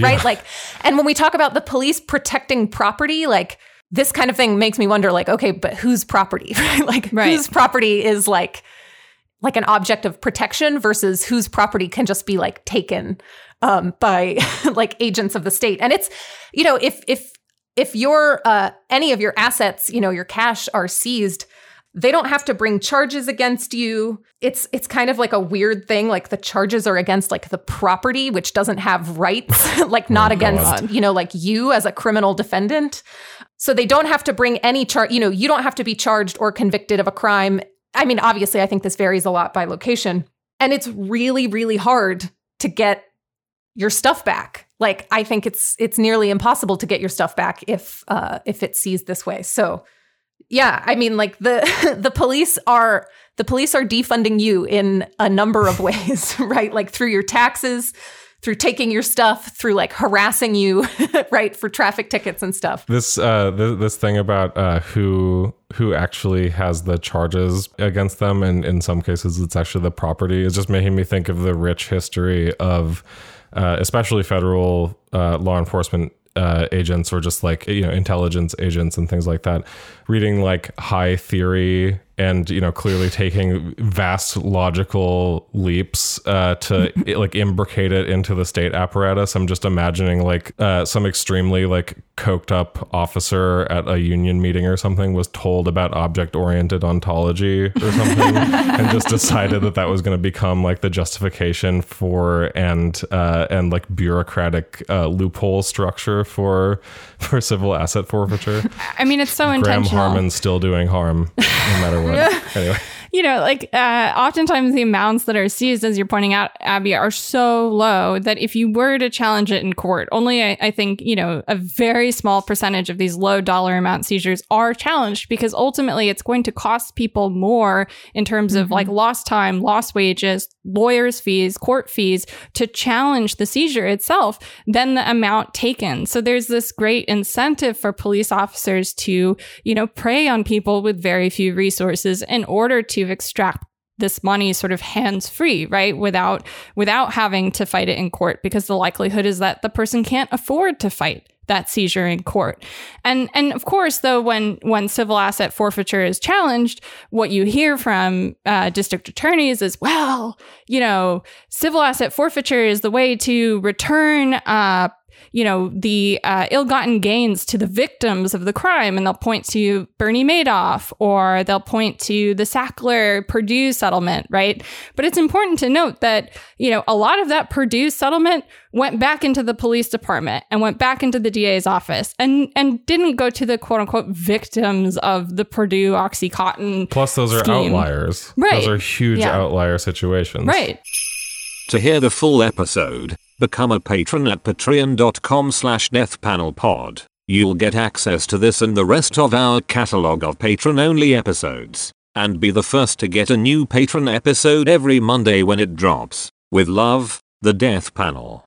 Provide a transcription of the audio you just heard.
right? Like, and when we talk about the police protecting property, like this kind of thing makes me wonder, like, okay, but whose property? Right? Like, Right. whose property is like like an object of protection versus whose property can just be like taken um, by like agents of the state. And it's, you know, if if if your uh, any of your assets, you know, your cash are seized, they don't have to bring charges against you. It's it's kind of like a weird thing. Like the charges are against like the property, which doesn't have rights, like not against you know like you as a criminal defendant. So they don't have to bring any charge. You know, you don't have to be charged or convicted of a crime. I mean, obviously, I think this varies a lot by location, and it's really really hard to get your stuff back. Like I think it's it's nearly impossible to get your stuff back if uh if it's seized this way. So yeah, I mean like the the police are the police are defunding you in a number of ways, right? Like through your taxes, through taking your stuff, through like harassing you, right, for traffic tickets and stuff. This uh th- this thing about uh who who actually has the charges against them and in some cases it's actually the property is just making me think of the rich history of uh, especially federal uh, law enforcement uh, agents or just like you know intelligence agents and things like that reading like high theory and you know clearly taking vast logical leaps uh, to like imbricate it into the state apparatus. I'm just imagining like uh, some extremely like coked up officer at a union meeting or something was told about object oriented ontology or something and just decided that that was going to become like the justification for and uh, and like bureaucratic uh, loophole structure for for civil asset forfeiture. I mean, it's so Graham intentional. Harman's still doing harm no matter what. anyway, you know, like uh, oftentimes the amounts that are seized, as you're pointing out, Abby, are so low that if you were to challenge it in court, only I, I think, you know, a very small percentage of these low dollar amount seizures are challenged because ultimately it's going to cost people more in terms of like lost time, lost wages, lawyers' fees, court fees to challenge the seizure itself than the amount taken. So there's this great incentive for police officers to, you know, prey on people with very few resources in order to extract this money sort of hands free right without without having to fight it in court because the likelihood is that the person can't afford to fight that seizure in court. And and of course though when when civil asset forfeiture is challenged what you hear from uh, district attorneys is well you know civil asset forfeiture is the way to return uh, you know, the uh, ill-gotten gains to the victims of the crime, and they'll point to Bernie Madoff or they'll point to the Sackler Purdue settlement, right? But it's important to note that you know a lot of that Purdue settlement went back into the police department and went back into the DA's office, and and didn't go to the quote-unquote victims of the Purdue OxyContin. plus those are scheme. outliers. Right. Those are huge Yeah. outlier situations. Right. To hear the full episode, become a patron at patreon.com slash deathpanelpod. You'll get access to this and the rest of our catalog of patron-only episodes, and be the first to get a new patron episode every Monday when it drops. With love, the Death Panel.